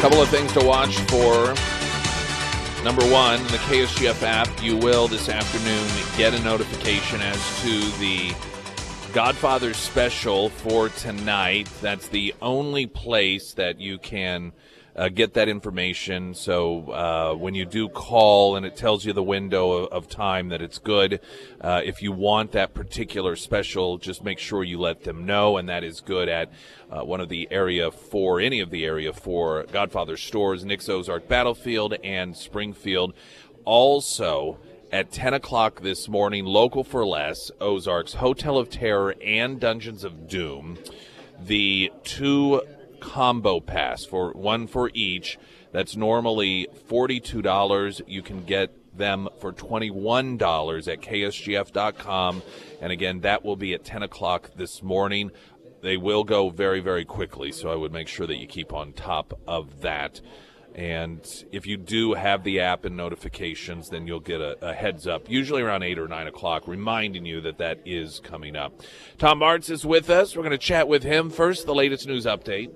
Couple of things to watch for. Number one, the KSGF app, you will this afternoon get a notification as to the Godfather special for tonight. That's the only place that you can uh, get that information. So uh, when you do call and it tells you the window of, of time that it's good, uh, if you want that particular special, just make sure you let them know, and that is good at uh, one of the area four, any of the area four Godfather stores, Nixa Ozark Battlefield and Springfield. Also, at 10 o'clock this morning, local for less, Ozarks Hotel of Terror and Dungeons of Doom. The two combo pass for one for each. That's normally $42. You can get them for $21 at ksgf.com. And again, that will be at 10 o'clock this morning. They will go very, very quickly, so I would make sure that you keep on top of that. And if you do have the app and notifications, then you'll get a, a, heads up, usually around 8 or 9 o'clock, reminding you that that is coming up. Tom Martz is with us. We're going to chat with him. First, the latest news update.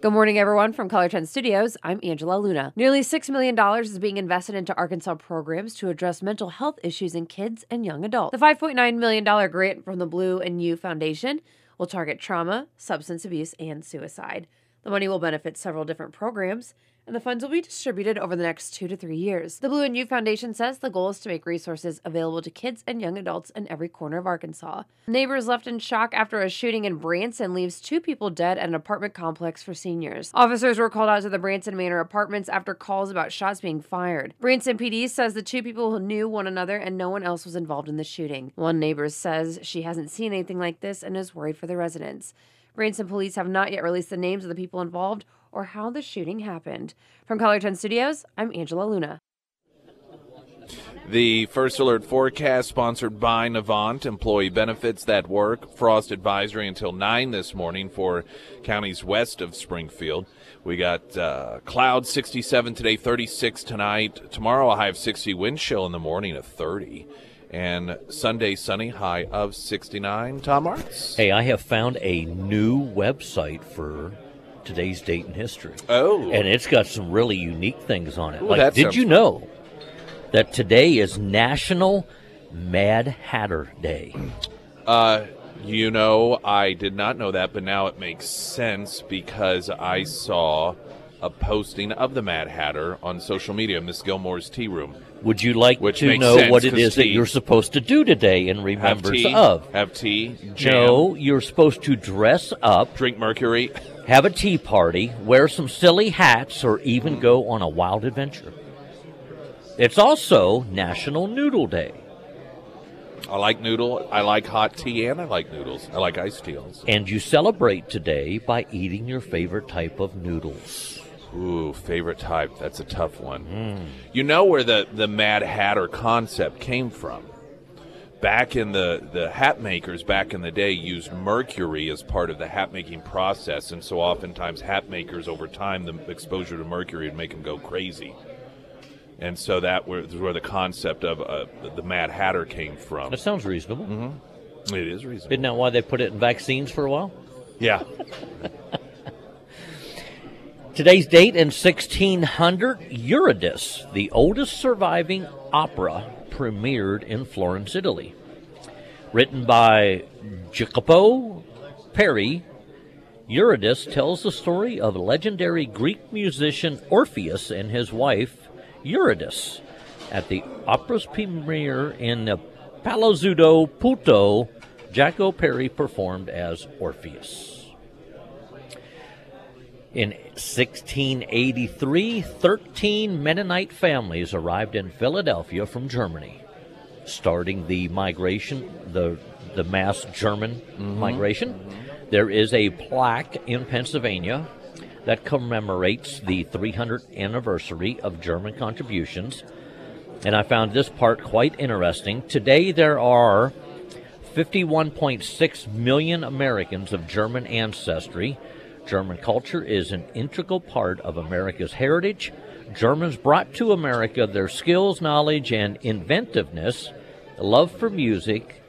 Good morning, everyone. From KOLR 10 Studios, I'm Angela Luna. Nearly $6 million is being invested into Arkansas programs to address mental health issues in kids and young adults. The $5.9 million grant from the Blue and You Foundation will target trauma, substance abuse, and suicide. The money will benefit several different programs, and the funds will be distributed over the next two to three years. The Blue and You Foundation says the goal is to make resources available to kids and young adults in every corner of Arkansas. Neighbors left in shock after a shooting in Branson leaves two people dead at an apartment complex for seniors. Officers were called out to the Branson Manor apartments after calls about shots being fired. Branson PD says the two people knew one another and no one else was involved in the shooting. One neighbor says she hasn't seen anything like this and is worried for the residents. Branson police have not yet released the names of the people involved or how the shooting happened. From KOLR 10 Studios, I'm Angela Luna. The First Alert forecast sponsored by Navant Employee Benefits That Work. Frost advisory until 9 this morning for counties west of Springfield. We got uh, clouds 67 today, 36 tonight. Tomorrow, a high of 60, wind chill in the morning of 30. And Sunday, sunny, high of 69. Tom Martz. Hey, I have found a new website for today's date in history. Oh. And it's got some really unique things on it. Ooh, like, did sounds you know that today is National Mad Hatter Day? Uh, you know, I did not know that, but now it makes sense because I saw a posting of the Mad Hatter on social media, Miss Gilmore's Tea Room. Would you like Which to know sense, what it is that you're supposed to do today in Have remembrance tea, of? have tea, jam, No, you're supposed to dress up, drink mercury. have a tea party, wear some silly hats, or even go on a wild adventure. It's also National Noodle Day. I like noodle. I like hot tea, and I like noodles. I like iced tea also. And you celebrate today by eating your favorite type of noodles. Ooh, favorite type. That's a tough one. Hmm. You know where the, the Mad Hatter concept came from? Back in the, the hat makers back in the day used mercury as part of the hat making process, and so oftentimes hat makers over time the exposure to mercury would make them go crazy, and so that was where the concept of uh, the Mad Hatter came from. That sounds reasonable. It is reasonable. Isn't that why they put it in vaccines for a while? Yeah. Today's date in 1600, Eurydice, the oldest surviving opera, premiered in Florence, Italy. Written by Jacopo Peri, Eurydice tells the story of legendary Greek musician Orpheus and his wife Eurydice. At the opera's premiere in Palazzuto Puto, Jaco Peri performed as Orpheus. In 1683, 13 Mennonite families arrived in Philadelphia from Germany, starting the migration, the, the mass German mm-hmm. migration. There is a plaque in Pennsylvania that commemorates the 300th anniversary of German contributions. And I found this part quite interesting. Today there are 51.6 million Americans of German ancestry. German culture is an integral part of America's heritage. Germans brought to America their skills, knowledge, and inventiveness, love for music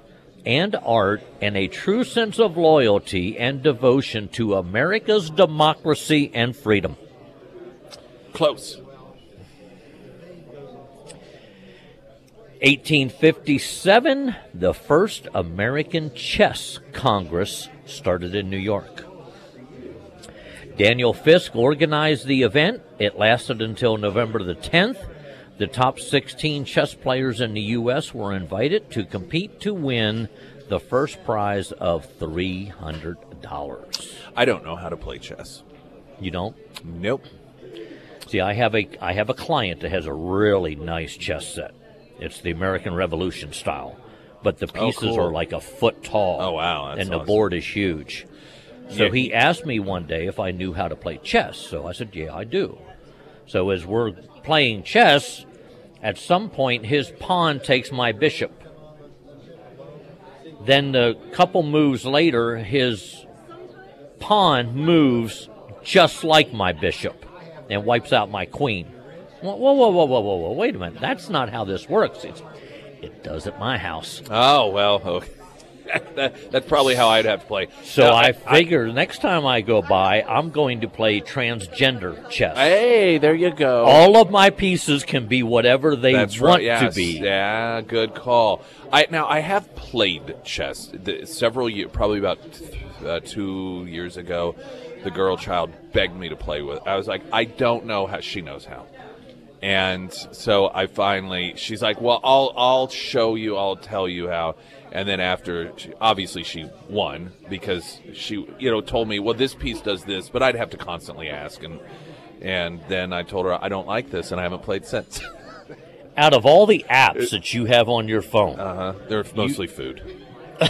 and art, and a true sense of loyalty and devotion to America's democracy and freedom. Close. 1857, the first American Chess Congress started in New York. Daniel Fiske organized the event. It lasted until November the 10th. The top 16 chess players in the U.S. were invited to compete to win the first prize of $300. I don't know how to play chess. You don't? Nope. See, I have a I have a client that has a really nice chess set. It's the American Revolution style, but the Oh, pieces cool. are like a foot tall. Oh, wow, that's and the awesome. board is huge. So Yeah. he asked me one day if I knew how to play chess. So I said, "Yeah, I do." So as we're playing chess, at some point his pawn takes my bishop. Then a couple moves later, his pawn moves just like my bishop and wipes out my queen. Whoa, whoa, whoa, whoa, whoa, whoa, whoa! Wait a minute. That's not how this works. It's, it does at my house. Oh well. Okay. that, that's probably how I'd have to play. So No, I figure next time I go by, I'm going to play transgender chess. Hey, there you go. All of my pieces can be whatever they That's want right. Yes. to be. Yeah, good call. I now I have played chess the, several years, probably about uh, two years ago. The girl child begged me to play with. I was like, I don't know how. She knows how, and so I finally. She's like, well, I'll I'll show you. I'll tell you how. And then after, she, obviously she won because she, you know, told me, well, this piece does this, but I'd have to constantly ask and. And then I told her I don't like this, and I haven't played since. Out of all the apps that you have on your phone, Uh huh. They're mostly food.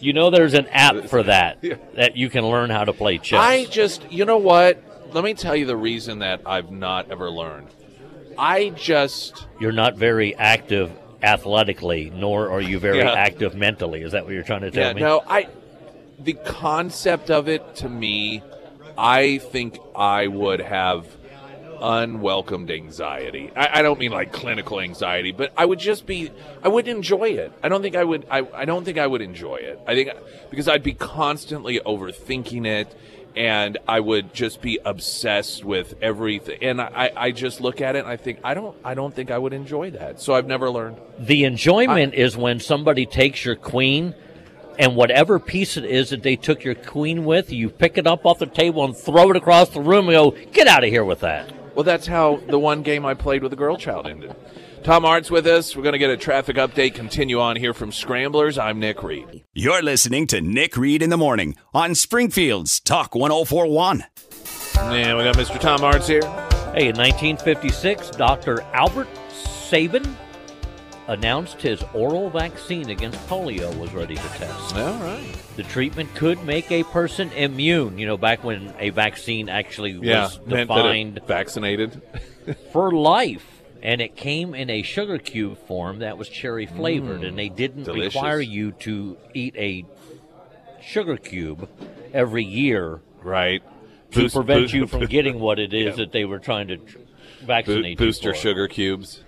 you know there's an app for that Yeah. that you can learn how to play chess. I just, you know what? Let me tell you the reason that I've not ever learned. I just, You're not very active athletically, nor are you very Yeah. active mentally. Is that what you're trying to tell yeah, me? no, I, the concept of it to me, I think I would have unwelcomed anxiety. I, I don't mean like clinical anxiety, but I would just be, I wouldn't enjoy it. I don't think I would, I, I don't think I would enjoy it. I think because I'd be constantly overthinking it and I would just be obsessed with everything. And I, I just look at it and I think, I don't, I don't think I would enjoy that. So I've never learned. The enjoyment is when somebody takes your queen and whatever piece it is that they took your queen with, you pick it up off the table and throw it across the room and go, get out of here with that. Well, that's how the one game I played with a girl child ended. Tom Martz with us. We're going to get a traffic update. Continue on here from Scramblers. I'm Nick Reed. You're listening to Nick Reed in the Morning on Springfield's Talk 1041. And we got Mr. Tom Martz here. Hey, in 1956, Dr. Albert Sabin announced his oral vaccine against polio was ready to test. All right. The treatment could make a person immune, you know, back when a vaccine actually Yeah, was meant that it defined vaccinated. for life. And it came in a sugar cube form that was cherry flavored, and mm. they didn't delicious. require you to eat a sugar cube every year Right. to Boost- prevent boost- you from getting what it is Yeah. that they were trying to tr- Bo- vaccinate booster sugar cubes.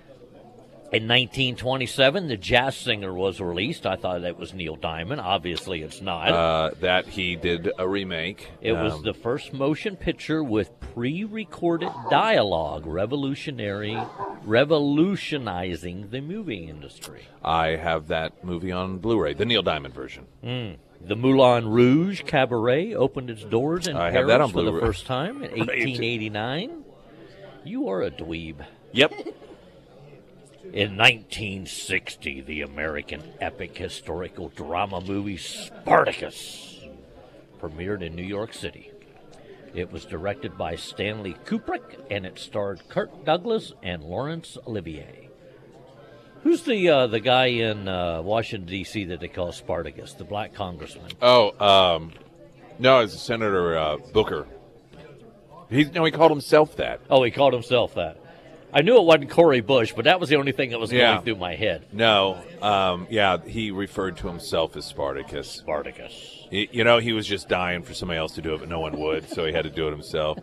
In 1927, The Jazz Singer was released. I thought that was Neil Diamond. Obviously, it's not. Uh, that he did a remake. it was Um, the first motion picture with pre-recorded dialogue, revolutionary, revolutionizing the movie industry. I have that movie on Blu-ray, the Neil Diamond version. The Moulin Rouge Cabaret opened its doors in I Paris have that on for the first time in 1889. You are a dweeb. Yep. In 1960, the American epic historical drama movie Spartacus premiered in New York City. It was directed by Stanley Kubrick and it starred Kirk Douglas and Laurence Olivier. Who's the uh, the guy in uh, Washington D.C. that they call Spartacus, the black congressman? Oh, um, no, it's Senator uh, Booker. He no, he called himself that. Oh, he called himself that. I knew it wasn't Cori Bush, but that was the only thing that was Yeah. going through my head. No, um, yeah, he referred to himself as Spartacus. Spartacus. You know, he was just dying for somebody else to do it, but no one would, so he had to do it himself.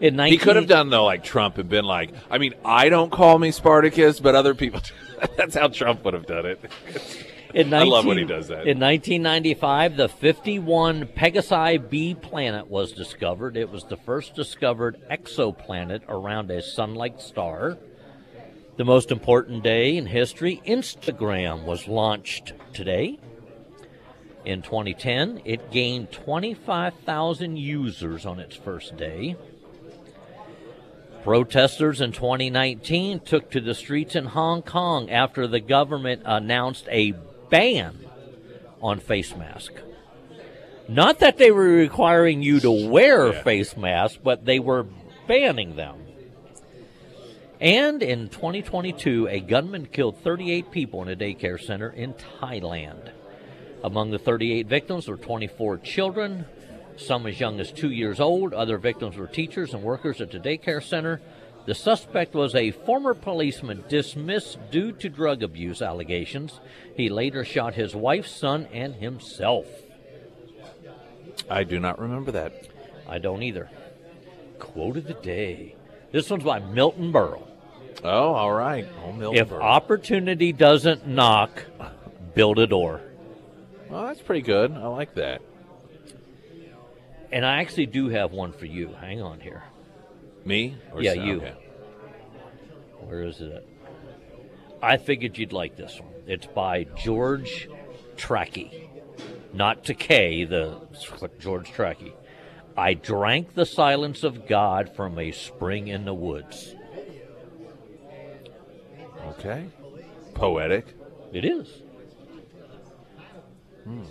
In 19- He could have done though, like Trump, and been like, I mean, I don't call me Spartacus, but other people. That's how Trump would have done it. In I love when he does that. In 1995, the 51 Pegasi B planet was discovered. It was the first discovered exoplanet around a sun-like star. The most important day in history, Instagram was launched today. In 2010, it gained 25,000 users on its first day. Protesters in 2019 took to the streets in Hong Kong after the government announced a ban on face mask. Not that they were requiring you to wear Yeah. face masks, but they were banning them. And in 2022, a gunman killed 38 people in a daycare center in Thailand. Among the 38 victims were 24 children, some as young as two years old. Other victims were teachers and workers at the daycare center. The suspect was a former policeman dismissed due to drug abuse allegations. He later shot his wife, son, and himself. I do not remember that. I don't either. Quote of the day. This one's by Milton Berle. Oh, all right. Oh, If Milton. opportunity doesn't knock, build a door. well, that's pretty good. I like that. And I actually do have one for you. Hang on here. Me? Or Yeah, you. okay. Where is it? I figured you'd like this one. It's by George Trakl. Not to K, the George Trakl. I drank the silence of God from a spring in the woods. Okay. Poetic. It is. Hmm.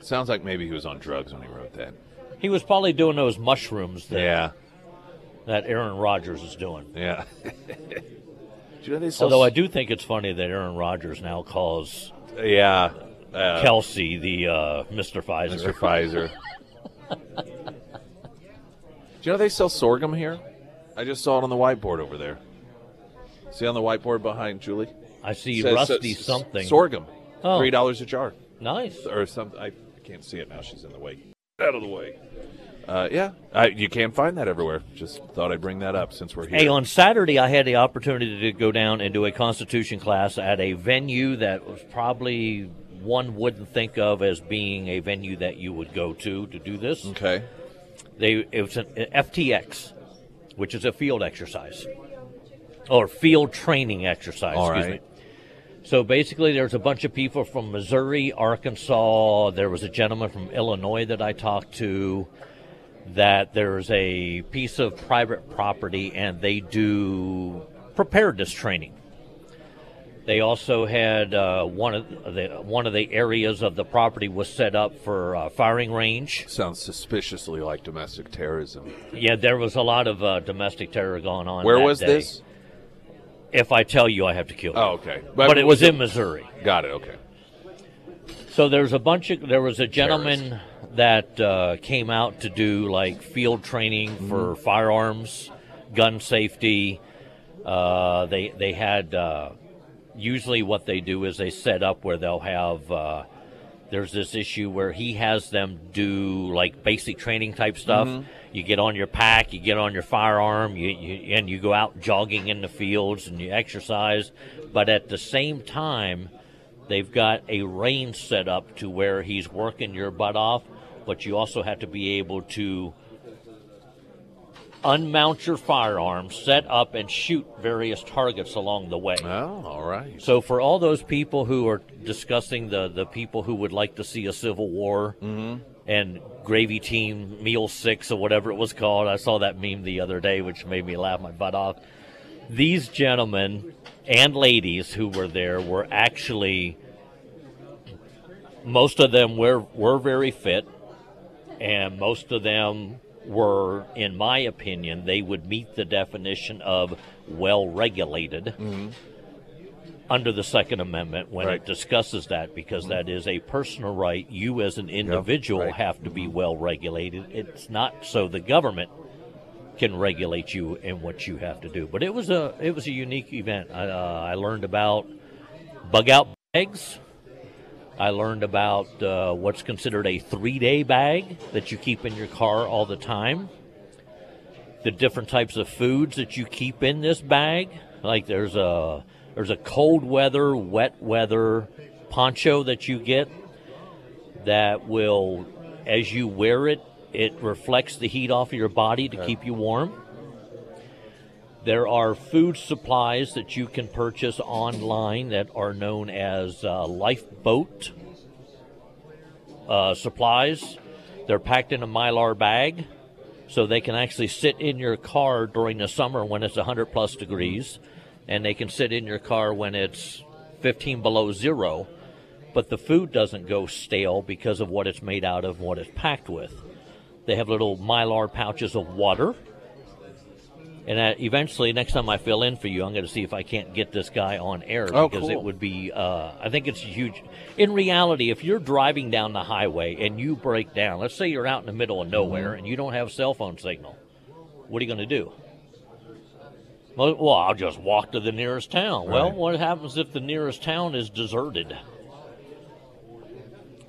Sounds like maybe he was on drugs when he wrote that. He was probably doing those mushrooms that, Yeah. That Aaron Rodgers is doing. Yeah. do you know they sell Although I do think it's funny that Aaron Rodgers now calls Yeah. Uh, Kelce the uh, Mr. Pfizer. Mr. Pfizer. do you know they sell sorghum here? I just saw it on the whiteboard over there. See on the whiteboard behind Julie? I see Says, Rusty s- something. Sorghum. Oh. Three dollars a jar. nice. Or something. I can't see it now. She's in the way. Out of the way. Uh, yeah, I, you can't find that everywhere. Just thought I'd bring that up since we're here. Hey, on Saturday, I had the opportunity to go down and do a Constitution class at a venue that was probably one wouldn't think of as being a venue that you would go to to do this. okay. They it was an FTX, which is a field exercise or field training exercise. All excuse right. me. So basically, there's a bunch of people from Missouri, Arkansas. There was a gentleman from Illinois that I talked to. That there's a piece of private property, and they do preparedness training. They also had uh, one of the one of the areas of the property was set up for uh, firing range. Sounds suspiciously like domestic terrorism. Yeah, there was a lot of uh, domestic terror going on. Where was day. this? If I tell you, I have to kill you. Oh, okay. But, it was in Missouri. Got it. Okay. So there's a bunch of there was a gentleman that uh, came out to do like field training for firearms, gun safety. Uh, they they had uh, usually what they do is they set up where they'll have. Uh, there's this issue where he has them do like basic training type stuff. You get on your pack, you get on your firearm, you, you, and you go out jogging in the fields and you exercise. But at the same time, they've got a range set up to where he's working your butt off, but you also have to be able to unmount your firearm, set up, and shoot various targets along the way. Oh, all right. So for all those people who are discussing the the people who would like to see a civil war mm-hmm. and gravy team meal six or whatever it was called, I saw that meme the other day, which made me laugh my butt off. These gentlemen and ladies who were there were actually most of them were were very fit, and most of them were, in my opinion, they would meet the definition of well regulated mm-hmm. under the Second Amendment when Right. it discusses that, because mm-hmm. that is a personal right. You, as an individual, right. have to be mm-hmm. well regulated. It's not so the government can regulate you and what you have to do. But it was a it was a unique event. I, uh, I learned about bug out bags. I learned about uh, what's considered a three day bag that you keep in your car all the time. The different types of foods that you keep in this bag. Like there's a there's a cold weather, wet weather poncho that you get that will, as you wear it, it reflects the heat off of your body to keep you warm. There are food supplies that you can purchase online that are known as uh, lifeboat uh, supplies. They're packed in a mylar bag, so they can actually sit in your car during the summer when it's 100 plus degrees, and they can sit in your car when it's 15 below zero. But the food doesn't go stale because of what it's made out of and what it's packed with. They have little mylar pouches of water and uh, eventually, next time I fill in for you, I'm going to see if I can't get this guy on air Oh, because cool. it would be. Uh, I think it's huge. In reality, if you're driving down the highway and you break down, let's say you're out in the middle of nowhere Mm-hmm. and you don't have cell phone signal, what are you going to do? Well, well, I'll just walk to the nearest town. Well, what happens if the nearest town is deserted?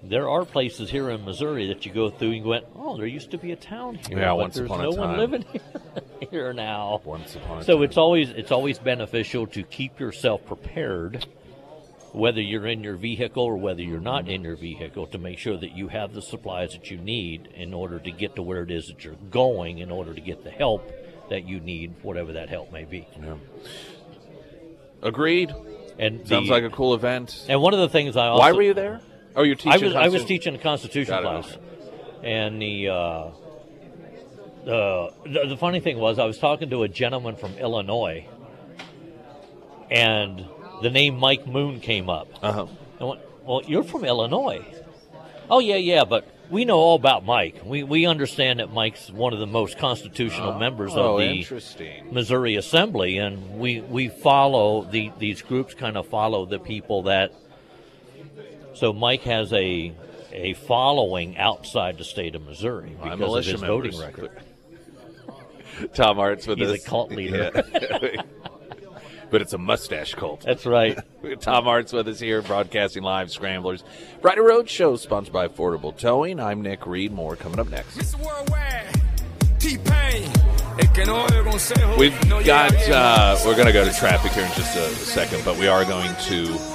There are places here in Missouri that you go through and you went, oh, there used to be a town here. Yeah, but once there's upon a no time." one living here, here now. Once upon a So time. it's always it's always beneficial to keep yourself prepared, whether you're in your vehicle or whether you're not in your vehicle, to make sure that you have the supplies that you need in order to get to where it is that you're going, in order to get the help that you need, whatever that help may be. Agreed. And Sounds the- like a cool event. and one of the things I also Why were you there? Oh, you're teaching. I was I was teaching a Constitution Got it, class, okay. and the, uh, the the the funny thing was I was talking to a gentleman from Illinois, and the name Mike Moon came up. Uh-huh. I went, "Well, you're from Illinois." Oh yeah, yeah, but we know all about Mike. We we understand that Mike's one of the most constitutional members Oh, of the. Missouri Assembly, and we we follow the these groups kind of follow the people that. So Mike has a a following outside the state of Missouri My because of militia his voting members. record. Tom Martz with He's a cult leader. Yeah. but it's a mustache cult. That's right. Tom Martz with us here, broadcasting live Scramblers. Friday Road Show, sponsored by Affordable Towing. I'm Nick Reed. More coming up next. Mr. Worldwide, T-Pain. El que no oye consejo, We've got, uh, we're going to go to traffic here in just a second, but we are going to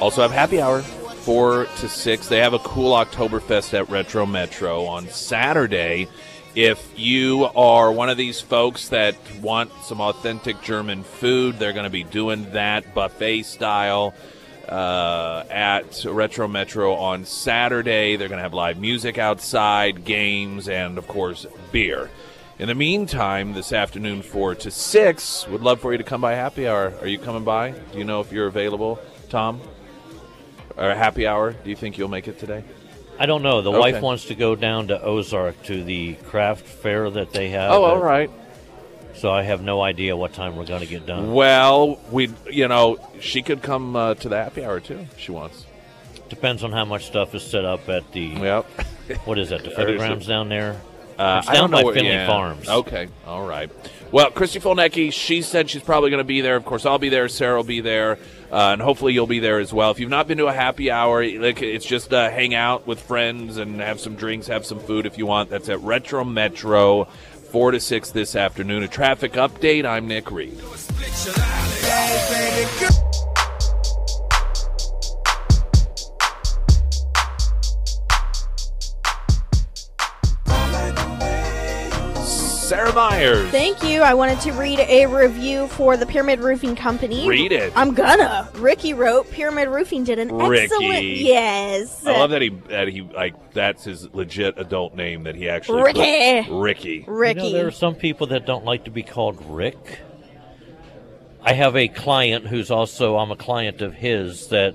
also have happy hour, 4 to 6. They have a cool Oktoberfest at Retro Metro on Saturday. If you are one of these folks that want some authentic German food, they're going to be doing that buffet style uh, at Retro Metro on Saturday. They're going to have live music outside, games, and of course, beer. In the meantime, this afternoon, 4 to 6, would love for you to come by happy hour. Are you coming by? Do you know if you're available, Tom? Or happy hour? Do you think you'll make it today? I don't know. The Okay. wife wants to go down to Ozark to the craft fair that they have. Oh, all right. So I have no idea what time we're going to get done. Well, we, you know, she could come uh, to the happy hour too if she wants. Depends on how much stuff is set up at the Yep. what is that? The fairgrounds down there. Uh, it's I down don't know by what- Finley yeah. Farms. Okay, all right. Well, Christy Fulnecki, she said she's probably going to be there. Of course, I'll be there. Sarah will be there, uh, and hopefully you'll be there as well. If you've not been to a happy hour, like it's just uh, hang out with friends and have some drinks, have some food if you want. That's at Retro Metro, four to six this afternoon. A traffic update. I'm Nick Reed. Sarah Myers. Thank you. I wanted to read a review for the Pyramid Roofing Company. Read it. I'm gonna. Ricky wrote Pyramid Roofing did an Ricky. excellent Yes. I love that he that he like that's his legit adult name that he actually Ricky. put- Ricky. Ricky. You know, there are some people that don't like to be called Rick. I have a client who's also I'm a client of his that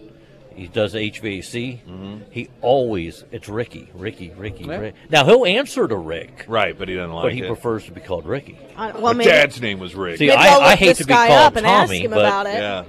he does HVAC. He always it's Ricky, Ricky, Ricky, Mm-hmm. Yeah. Rick. Now he'll answer to Rick, Right, but he doesn't like it. but he it. prefers to be called Ricky. Uh, well, My maybe, dad's name was Rick. See, I- I'll I look hate to be called up and ask Tommy, him but- about it. Yeah.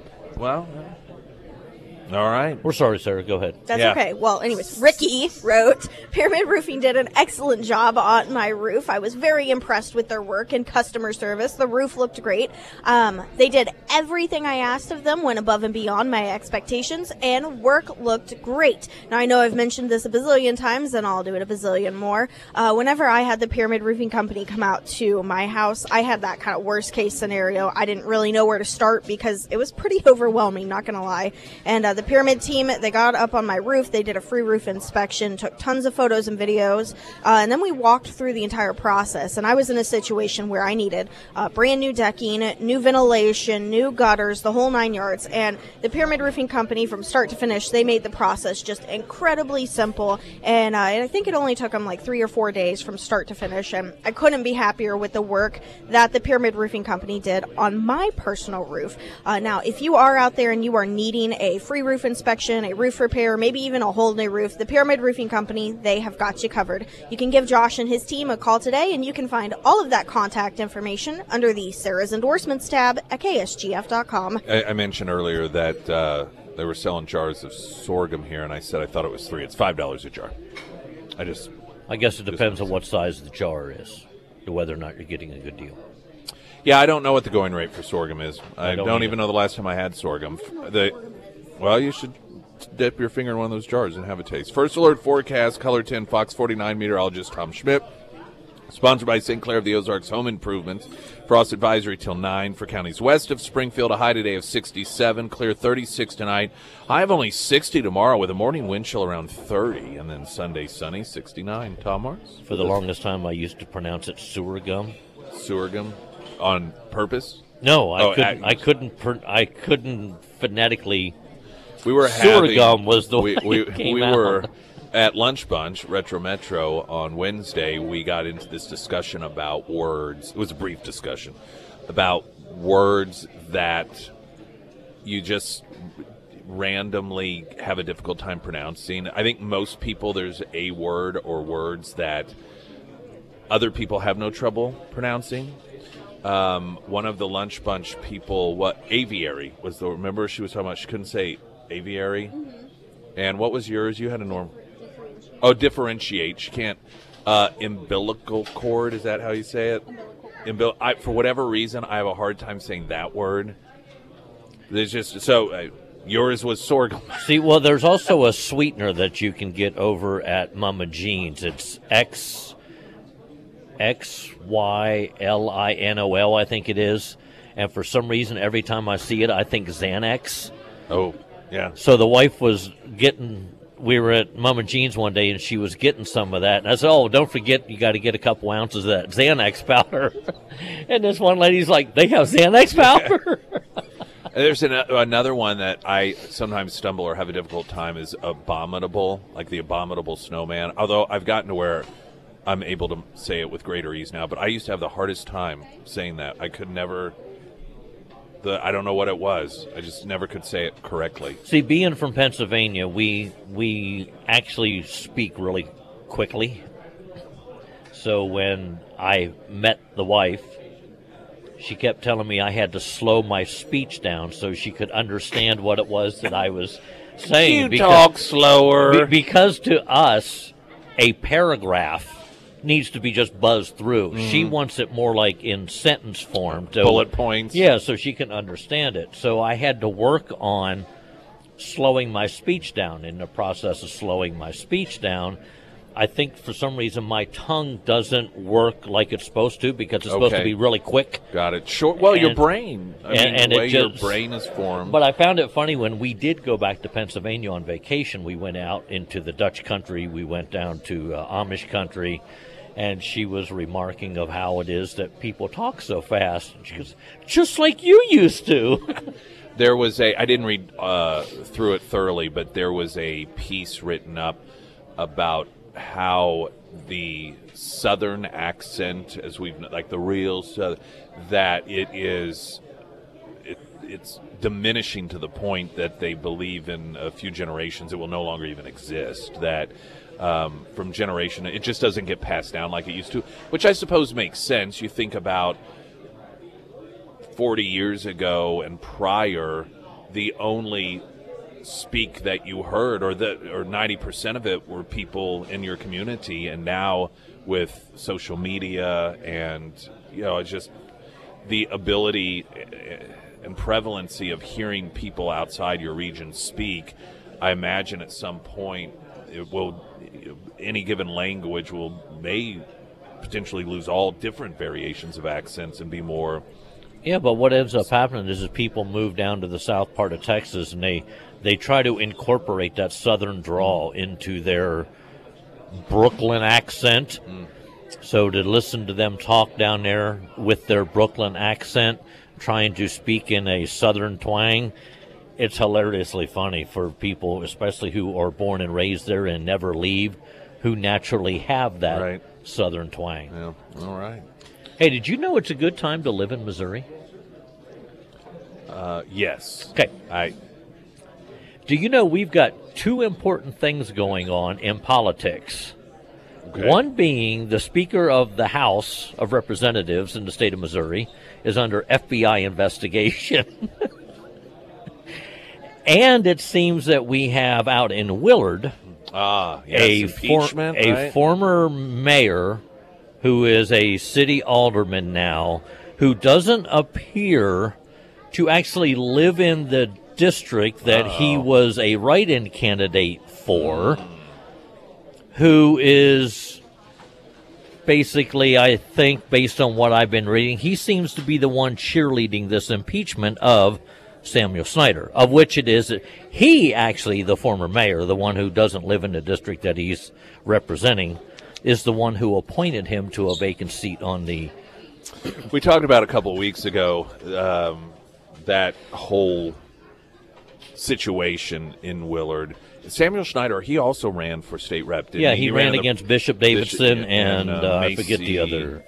Well, All right. We're sorry, Sarah. Go ahead. That's Yeah. okay. Well, anyways, Ricky wrote Pyramid Roofing did an excellent job on my roof. I was very impressed with their work and customer service. The roof looked great. Um, they did everything I asked of them, went above and beyond my expectations, and work looked great. Now, I know I've mentioned this a bazillion times, and I'll do it a bazillion more. Uh, whenever I had the Pyramid Roofing Company come out to my house, I had that kind of worst case scenario. I didn't really know where to start because it was pretty overwhelming, not gonna lie. And uh, the Pyramid team, they got up on my roof, they did a free roof inspection, took tons of photos and videos, uh, and then we walked through the entire process. And I was in a situation where I needed uh, brand new decking, new ventilation, new gutters, the whole nine yards. And the Pyramid Roofing Company, from start to finish, they made the process just incredibly simple. And, uh, and I think it only took them like three or four days from start to finish. And I couldn't be happier with the work that the Pyramid Roofing Company did on my personal roof. Uh, now, if you are out there and you are needing a free roof inspection, a roof repair, maybe even a whole new roof, the Pyramid Roofing Company, they have got you covered. You can give Josh and his team a call today, and you can find all of that contact information under the Sarah's Endorsements tab at ksgf.com. I, I mentioned earlier that uh, they were selling jars of sorghum here, and I said I thought it was three. It's five dollars a jar. I just I guess it depends on what size the jar is, to whether or not you're getting a good deal. yeah, I don't know what the going rate for sorghum is. I, don't don't, even know the last time I had sorghum. The well, you should dip your finger in one of those jars and have a taste. First alert forecast, KOLR 10, Fox 49 meteorologist Tom Schmidt. Sponsored by St. Clair of the Ozarks Home Improvements. Frost advisory till 9 for counties west of Springfield. A high today of 67. Clear 36 tonight. High of only 60 tomorrow with a morning wind chill around 30. And then Sunday sunny 69. Tom Martz? For the longest time, I used to pronounce it sewer gum. Sorghum on purpose. No, I Oh, couldn't. I- I couldn't. I couldn't phonetically. We were Sewer having, gum was the we, we, we out. were at lunch bunch retro metro on wednesday. We got into this discussion about words. It was a brief discussion about words that you just randomly have a difficult time pronouncing. I think most people there's a word or words that other people have no trouble pronouncing. Um, one of the lunch bunch people what aviary was the remember she was talking about she couldn't say aviary. And what was yours? You had a norm oh differentiate. She can't uh, umbilical cord is that how you say it? Umbil- I, for whatever reason i have a hard time saying that word. There's just so uh, yours was sorghum. See, well, there's also a sweetener that you can get over at Mama Jean's. It's X X Y L I N O L, I think it is. And for some reason, every time I see it, I think Xanax. oh yeah So the wife was getting. We were at Mama Jean's one day, and she was getting some of that. And I said, "Oh, don't forget, you got to get a couple ounces of that Xanax powder." and this one lady's like, "They have Xanax powder." There's an, another one that I sometimes stumble or have a difficult time is abominable, like the abominable snowman. Although I've gotten to where I'm able to say it with greater ease now, but I used to have the hardest time saying that. I could never. The I don't know what it was. I just never could say it correctly. See, being from Pennsylvania, we we actually speak really quickly. So when I met the wife, she kept telling me I had to slow my speech down so she could understand what it was that I was saying. You because, talk slower. be- because to us, a paragraph needs to be just buzzed through. She mm-hmm. wants it more like in sentence form. To, Bullet points. Yeah, so she can understand it. So I had to work on slowing my speech down. In the process of slowing my speech down, I think for some reason my tongue doesn't work like it's supposed to because it's supposed to be really quick. Got it. Short. Well, your brain. I and- mean, and way your brain is formed. But I found it funny when we did go back to Pennsylvania on vacation. We went out into the Dutch country. We went down to uh, Amish country, and she was remarking of how it is that people talk so fast. And she goes, "Just like you used to." there was a i didn't read uh, through it thoroughly but there was a piece written up about how the southern accent as we've like the real that it is it, it's diminishing to the point that they believe in a few generations it will no longer even exist that um, from generation it just doesn't get passed down like it used to which i suppose makes sense. You think about 40 years ago and prior, the only speak that you heard, or that, or ninety percent of it were people in your community, and now with social media and you know, just the ability and prevalency of hearing people outside your region speak. I imagine at some point it will any given language will may potentially lose all different variations of accents and be more Yeah, but what ends up happening is, is people move down to the south part of Texas and they they try to incorporate that southern drawl into their Brooklyn accent. Mm. So to listen to them talk down there with their Brooklyn accent, trying to speak in a southern twang, it's hilariously funny for people, especially who are born and raised there and never leave, who naturally have that Right. southern twang. yeah. All right. Hey, did you know it's a good time to live in Missouri? Uh, yes. Okay. I Do you know we've got two important things going on in politics? okay. One being the Speaker of the House of Representatives in the state of Missouri is under FBI investigation. and it seems that we have out in Willard ah yes, a, for- a right? former mayor who is a city alderman now who doesn't appear to actually live in the district that he was a write-in candidate for who is basically I think based on what I've been reading he seems to be the one cheerleading this impeachment of Samuel Snyder of which it is he actually the former mayor the one who doesn't live in the district that he's representing is the one who appointed him to a vacant seat on the We talked about a couple of weeks ago um, that whole situation in Willard. Samuel Schneider, he also ran for state rep. Didn't yeah he? he, ran, the- against Bishop Davidson Bishop- and, and, uh, uh, I forget the other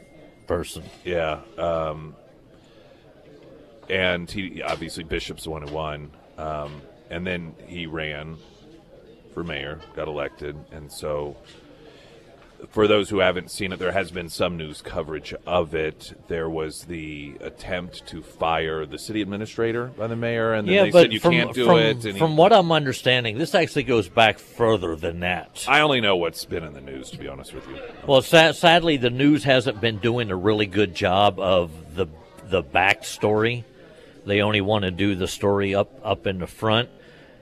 person Yeah, um, and he obviously Bishop's the one who won, um, and then he ran for mayor, got elected, and so for those who haven't seen it, there has been some news coverage of it. There was the attempt to fire the city administrator by the mayor, and then yeah they but said you from, can't do from, it. And he- from what I'm understanding this actually goes back further than that I only know what's been in the news, to be honest with you. Well, sa- sadly, the news hasn't been doing a really good job of the the backstory. They only want to do the story up up in the front.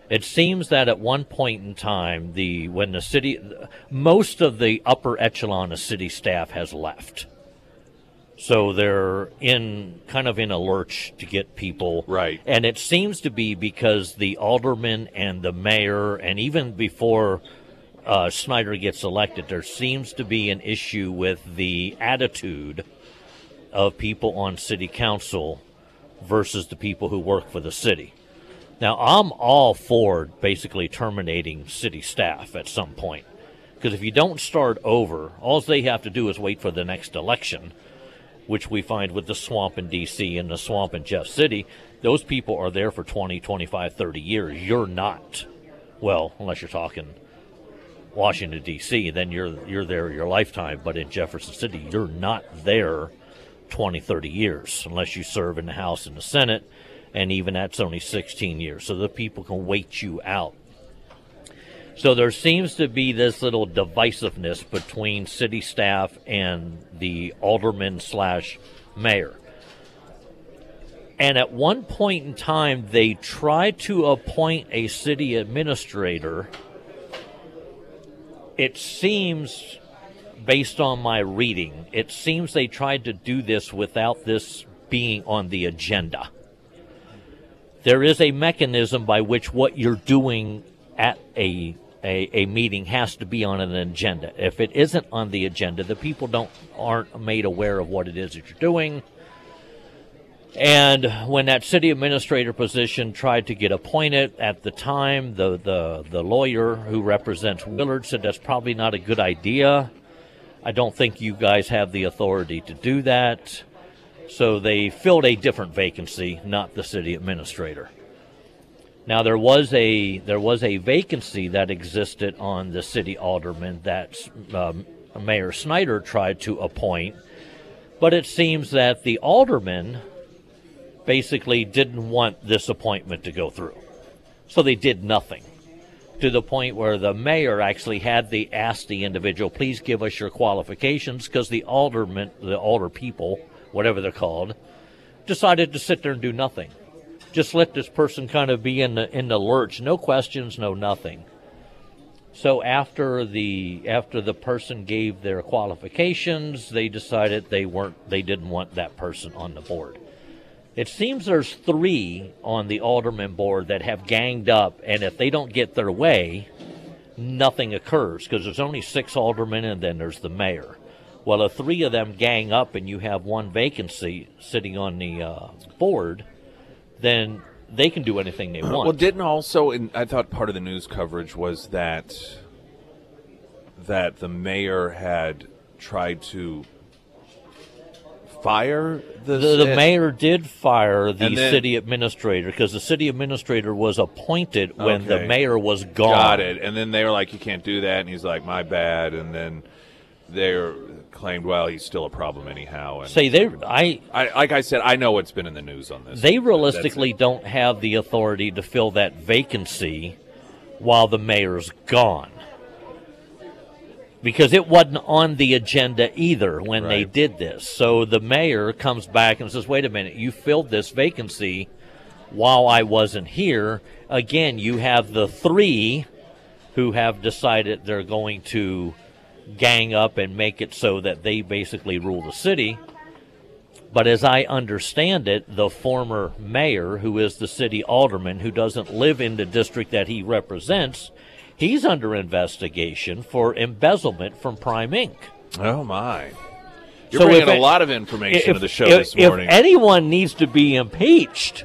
It seems that at one point in time, the when the city, most of the upper echelon of city staff has left, so they're in kind of in a lurch to get people Right. And it seems to be because the alderman and the mayor, and even before uh, Snyder gets elected, there seems to be an issue with the attitude of people on city council versus the people who work for the city. Now, I'm all for basically terminating city staff at some point. Because if you don't start over, all they have to do is wait for the next election, which we find with the swamp in D.C. and the swamp in Jeff City. Those people are there for 20, 25, 30 years. You're not. Well, unless you're talking Washington D.C., then you're you're there your lifetime. But in Jefferson City, you're not there 20, 30 years unless you serve in the House and the Senate, and even that's only 16 years. So the people can wait you out. So there seems to be this little divisiveness between city staff and the alderman slash mayor. And at one point in time, they tried to appoint a city administrator. It seems, based on my reading, it seems they tried to do this without this being on the agenda. There is a mechanism by which what you're doing at a, a, a meeting has to be on an agenda. If it isn't on the agenda, the people don't aren't made aware of what it is that you're doing. And when that city administrator position tried to get appointed at the time, the, the, the lawyer who represents Willard said that's probably not a good idea. I don't think you guys have the authority to do that. So they filled a different vacancy, not the city administrator. Now there was a there was a vacancy that existed on the city alderman that um, Mayor Snyder tried to appoint, but it seems that the alderman basically didn't want this appointment to go through. So they did nothing to the point where the mayor actually had the ask the individual, please give us your qualifications, because the alderman, the alder people, whatever they're called, decided to sit there and do nothing. Just let this person kind of be in the in the lurch, no questions, no nothing. So after the after the person gave their qualifications, they decided they weren't they didn't want that person on the board. It seems there's three on the alderman board that have ganged up, and if they don't get their way, nothing occurs because there's only six aldermen and then there's the mayor. Well, if three of them gang up and you have one vacancy sitting on the uh, board, then they can do anything they want. Well, didn't also, and I thought part of the news coverage was that that the mayor had tried to fire the the, the mayor did fire the then- city administrator because the city administrator was appointed when the mayor was gone. Got it. And then they were like, "You can't do that," and he's like, "My bad." And then they claimed, "Well, he's still a problem anyhow." And Say they, I, I, like I said, I know what's been in the news on this. they realistically don't have the authority to fill that vacancy while the mayor's gone. Because it wasn't on the agenda either when they did this. So the mayor comes back and says, wait a minute, you filled this vacancy while I wasn't here. Again, you have the three who have decided they're going to gang up and make it so that they basically rule the city. But as I understand it, the former mayor, who is the city alderman, who doesn't live in the district that he represents, he's under investigation for embezzlement from Prime Inc. Oh my! You're So bringing a it- lot of information to the show if, this if morning. anyone needs to be impeached,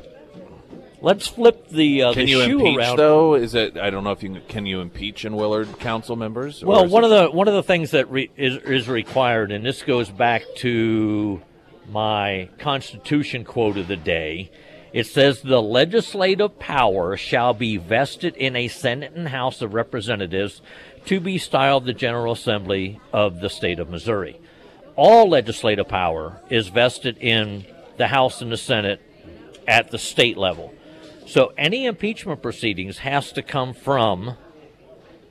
let's flip the uh, can the you shoe impeach around. though? Is it? I don't know if you can. Can you impeach in Willard council members? Well, one of the one of the things that re, is is required, and this goes back to my Constitution quote of the day. It says the legislative power shall be vested in a Senate and House of Representatives to be styled the General Assembly of the state of Missouri. All legislative power is vested in the House and the Senate at the state level. So any impeachment proceedings has to come from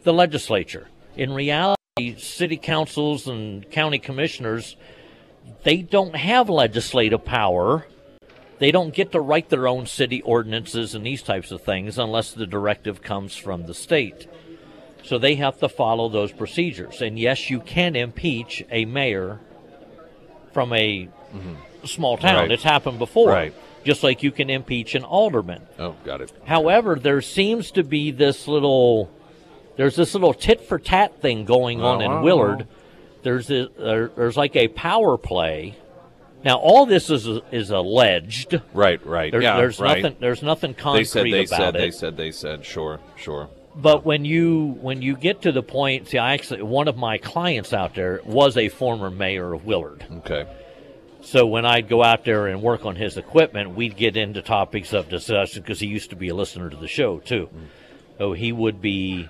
the legislature. In reality, city councils and county commissioners, they don't have legislative power. They don't get to write their own city ordinances and these types of things unless the directive comes from the state. So they have to follow those procedures. And yes, you can impeach a mayor from a mm-hmm. small town. Right. It's happened before. Right. Just like you can impeach an alderman. Oh, got it. However, there seems to be this little, there's this little tit for tat thing going on in Oh. Willard. There's a, there, there's like a power play. Now, all this is is alleged. Right, right. There, yeah, there's right. nothing. There's nothing concrete They said. They about said. it. They said. They said. Sure. Sure. But when you when you get to the point, see, I actually one of my clients out there was a former mayor of Willard. Okay. So when I'd go out there and work on his equipment, we'd get into topics of discussion because he used to be a listener to the show too. So he would be,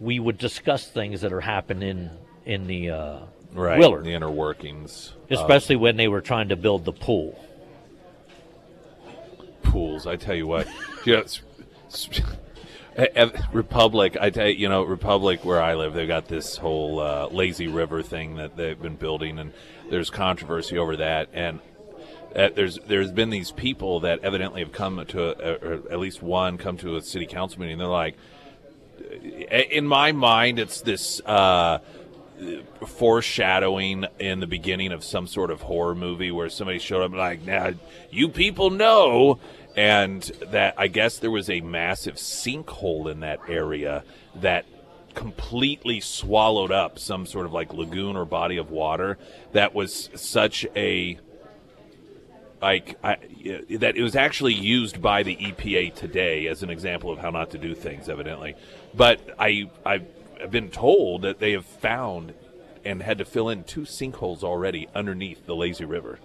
we would discuss things that are happening in the uh, Right. Willard, The inner workings. especially when they were trying to build the pool. pools. I tell you what, just Republic. I tell you, you know, Republic where I live, they've got this whole uh, lazy river thing that they've been building, and there's controversy over that. And uh, there's there's been these people that evidently have come to, a, at least one, come to a city council meeting. They're like, in my mind, it's this. Uh, foreshadowing in the beginning of some sort of horror movie where somebody showed up like, now you people know. And that I guess there was a massive sinkhole in that area that completely swallowed up some sort of like lagoon or body of water that was such a like I, that it was actually used by the EPA today as an example of how not to do things evidently. But I I've I've been told that they have found and had to fill in two sinkholes already underneath the lazy river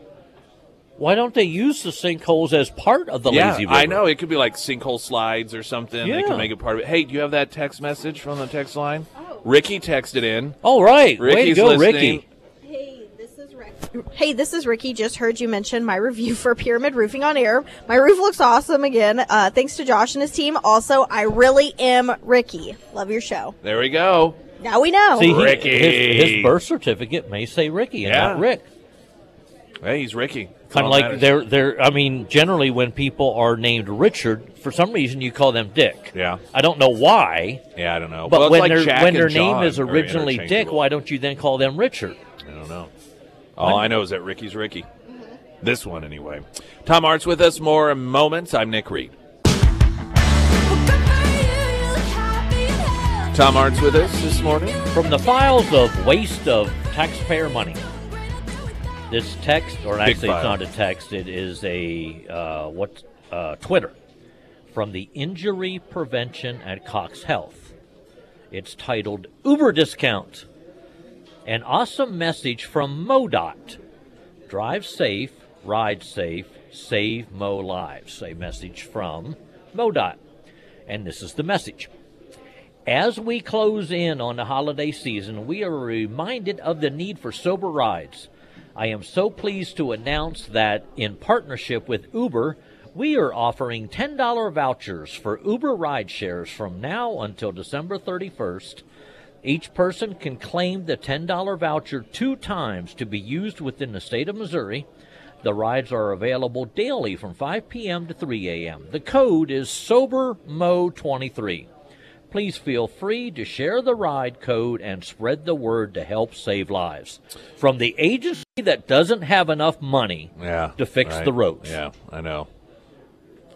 Why don't they use the sinkholes as part of the yeah lazy river? I know it could be like sinkhole slides or something Yeah. they Yeah. could make it part of it hey do you have that text message from the text line Oh. Ricky texted in All right. right, way to go, listening. Ricky. Hey, this is Rex. Hey, this is Ricky. Just heard you mention my review for Pyramid Roofing on air. My roof looks awesome again. Uh, thanks to Josh and his team. Also, I really am Ricky. Love your show. There we go. Now we know. See, he- Ricky. his, his birth certificate may say Ricky and not Rick. Hey, he's Ricky. Kind of like they're they're. I mean, generally when people are named Richard, for some reason you call them Dick. Yeah. I don't know why, Yeah, I don't know. but well, when like their when their name is originally Dick, why don't you then call them Richard? I don't know. All I know is that Ricky's Ricky. This one, anyway. Tom Martz with us. More in moments. I'm Nick Reed. Tom Martz with us this morning. From the files of waste of taxpayer money. This text, or Big actually, it's not a text. It is a uh, what? Uh, Twitter from the Injury Prevention at Cox Health. It's titled Uber Discount. An awesome message from MoDOT. Drive safe, ride safe, save Mo lives. A message from MoDOT. And this is the message. As we close in on the holiday season, we are reminded of the need for sober rides. I am so pleased to announce that in partnership with Uber, we are offering $10 vouchers for Uber ride shares from now until December 31st. Each person can claim the $10 voucher two times to be used within the state of Missouri. The rides are available daily from 5 p.m. to 3 a.m. The code is SOBERMO23. Please feel free to share the ride code and spread the word to help save lives. From the agency that doesn't have enough money Yeah. to fix right. the roads. Yeah, I know.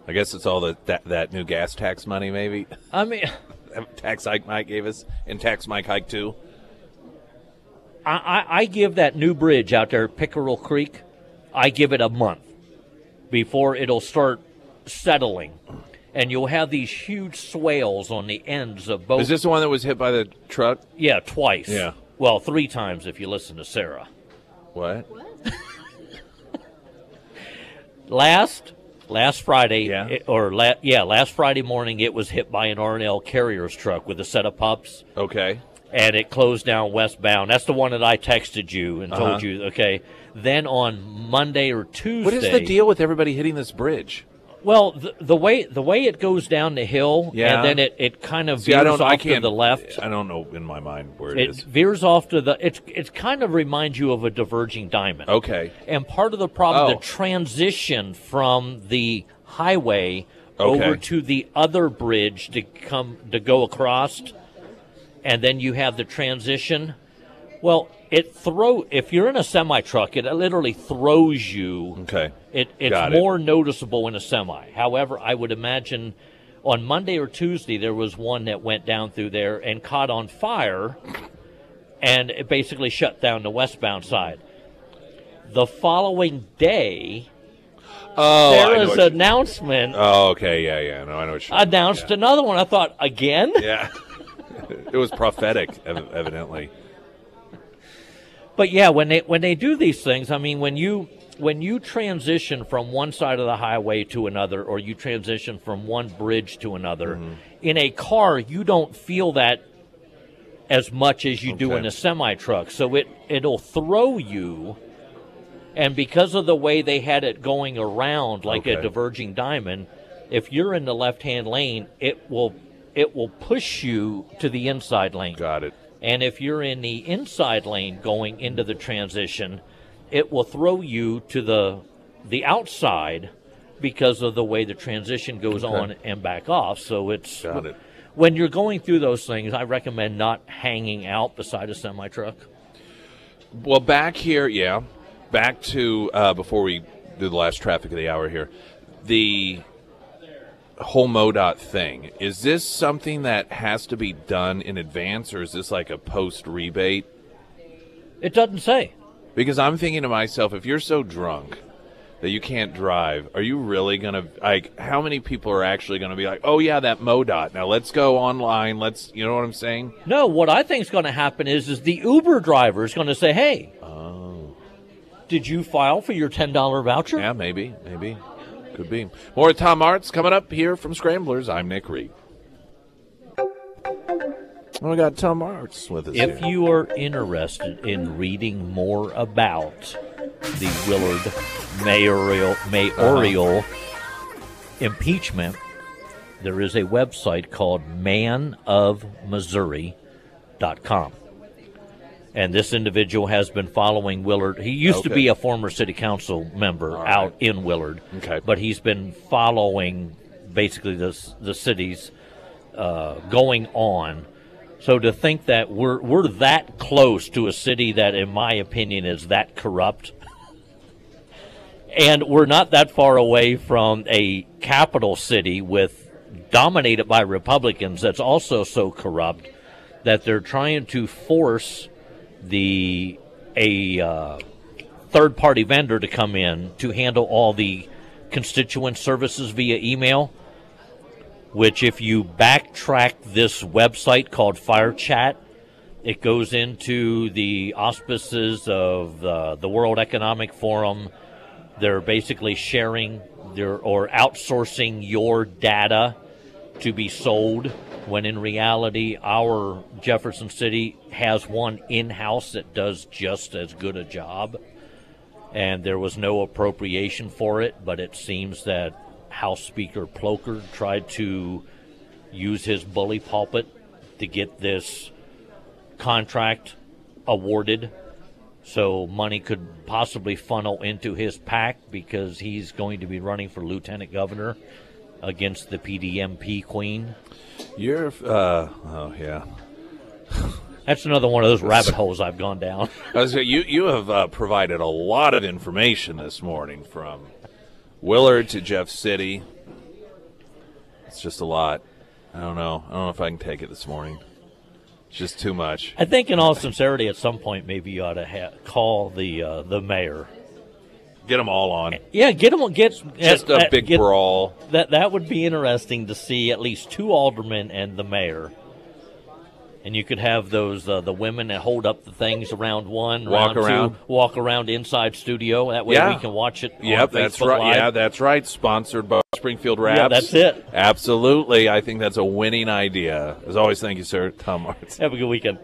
I guess it's all the, that that new gas tax money, maybe. I mean, tax hike Mike gave us, and tax Mike hike too. I, I, I give that new bridge out there, Pickerel Creek, I give it a month before it'll start settling. And you'll have these huge swales on the ends of both. Is this the one that was hit by the truck? yeah, twice. Yeah. Well, three times if you listen to Sarah. What? what? last last Friday, Yeah. it- or la- yeah, last Friday morning, it was hit by an R&L carrier's truck with a set of pups, Okay. and it closed down westbound. That's the one that I texted you and Uh-huh. told you. Okay, then on Monday or Tuesday, What is the deal with everybody hitting this bridge? Well, the, the way the way it goes down the hill, Yeah. and then it, it kind of See, veers I don't. off I to the left. I don't know in my mind where it is. it It is. veers off to the. It's it kind of reminds you of a diverging diamond. Okay. And part of the problem, Oh. the transition from the highway Okay. over to the other bridge to come to go across, and then you have the transition. Well, it throw if you're in a semi truck, it literally throws you. Okay. It, it's Got it. more noticeable in a semi. However, I would imagine on Monday or Tuesday there was one that went down through there and caught on fire, and it basically shut down the westbound side. The following day, Oh, I there know was you- announcement Oh, okay. Yeah, yeah. No, I know what you announced Yeah. another one. I thought again. Yeah. it was prophetic, ev- evidently. But yeah, when they when they do these things, I mean, when you when you transition from one side of the highway to another, or you transition from one bridge to another, Mm-hmm. in a car, you don't feel that as much as you do in a semi truck. So it it'll throw you, and because of the way they had it going around like a diverging diamond, if you're in the left hand lane, it will it will push you to the inside lane. Got it. And if you're in the inside lane going into the transition, it will throw you to the the outside because of the way the transition goes Okay. on and back off. So it's it. when you're going through those things, I recommend not hanging out beside a semi truck. Well, back here, yeah. Back to uh, before we do the last traffic of the hour here, the whole MoDOT thing. Is this something that has to be done in advance, or is this like a post rebate? It doesn't say. Because I'm thinking to myself, if you're so drunk that you can't drive, are you really gonna like? How many people are actually gonna be like, "Oh yeah, that MoDOT. Now let's go online. Let's," you know what I'm saying? No, what I think is going to happen is is the Uber driver is going to say, "Hey, oh. did you file for your ten dollar voucher?" Oh. Yeah, maybe, maybe. Could be. More Tom Martz coming up here from Scramblers. I'm Nick Reed. Oh, we got Tom Martz with us. If here. you are interested in reading more about the Willard mayoral mayoral uh-huh. impeachment, there is a website called manofmissouri.com. And this individual has been following Willard. He used to be a former city council member right. out in Willard. Okay. But he's been following basically the, the city's uh, going on. So to think that we're we're that close to a city that, in my opinion, is that corrupt, and we're not that far away from a capital city with dominated by Republicans that's also so corrupt that they're trying to force the a uh, third party vendor to come in to handle all the constituent services via email which if you backtrack this website called Fire Chat, it goes into the auspices of uh, the World Economic Forum. They're basically sharing their or outsourcing your data to be sold when in reality our Jefferson City has one in-house that does just as good a job. And there was no appropriation for it but it seems that House Speaker Plocher tried to use his bully pulpit to get this contract awarded so money could possibly funnel into his PAC because he's going to be running for lieutenant governor against the PDMP queen. You're, uh, oh yeah. That's another one of those rabbit holes I've gone down. I you you have uh, provided a lot of information this morning from Willard to Jeff City. It's just a lot. I don't know. I don't know if I can take it this morning. It's just too much. I think, in all sincerity, at some point, maybe you ought to ha- call the uh, the mayor. Get them all on. Yeah, get him. Get Just uh, a big get- brawl. That that would be interesting to see at least two aldermen and the mayor. And you could have those uh, the women that hold up the things around one, Walk round around. two, walk around inside studio. That way Yeah. we can watch it. on Yep, that's Facebook right. Live. Yeah, that's right. Sponsored by Springfield Raps. Yeah, that's it. Absolutely. I think that's a winning idea. As always, thank you, sir. Tom Martz. Have a good weekend.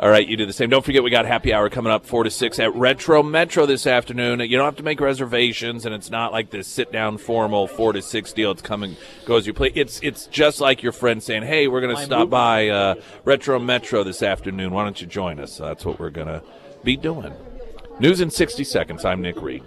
All right, you do the same. Don't forget, we got happy hour coming up four to six at Retro Metro this afternoon. You don't have to make reservations, and it's not like this sit down formal four to six deal. It's coming go as you play. It's it's just like your friend saying, "Hey, we're going to stop by uh, Retro Metro this afternoon. Why don't you join us?" So that's what we're going to be doing. News in sixty seconds. I'm Nick Reed.